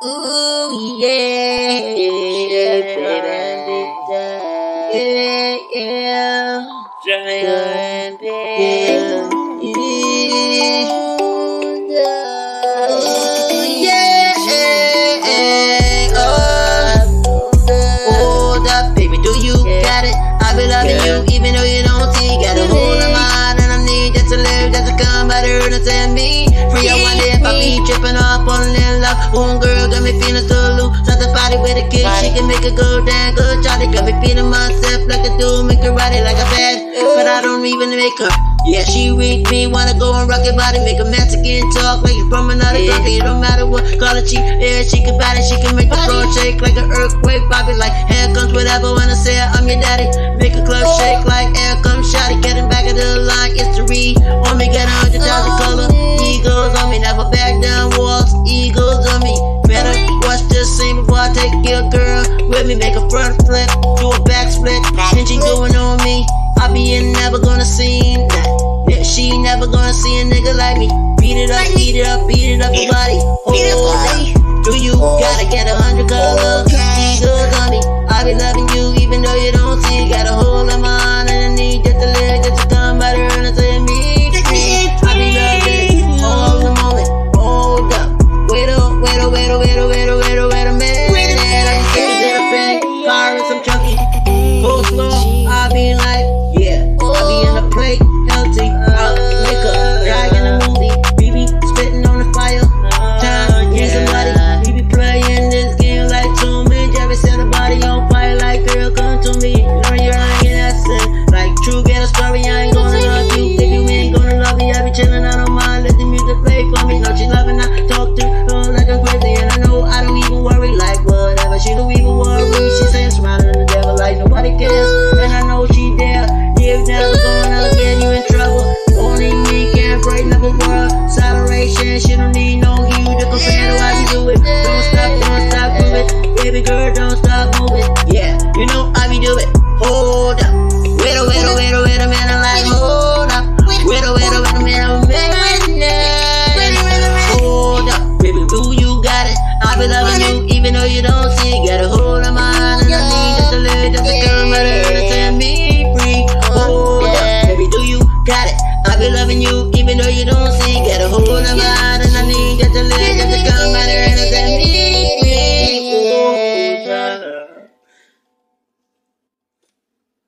Ooh, yeah. Yeah, yeah. Giant big. Loving yeah. you, even though you don't see, got a my heart, and I need that to live, come me. Free, I be tripping off on them off. One girl got me feeling so loose. Not the body with a kick, she can make it go down. Good Charlie got me feeling myself like a dude, make her ride it like a bad. But I don't even make her. Yeah, she weak, me wanna go and rock your body, make a Mexican talk like you from another yeah. country. It don't matter what color she is, she can body, she can make the floor shake like an earthquake. Bobby like, here comes whatever when I say I'm your daddy, make a club shake like air comes. A girl, with me, make a front flip, do a back split. Shit you doing on me, I be in, never gonna see that.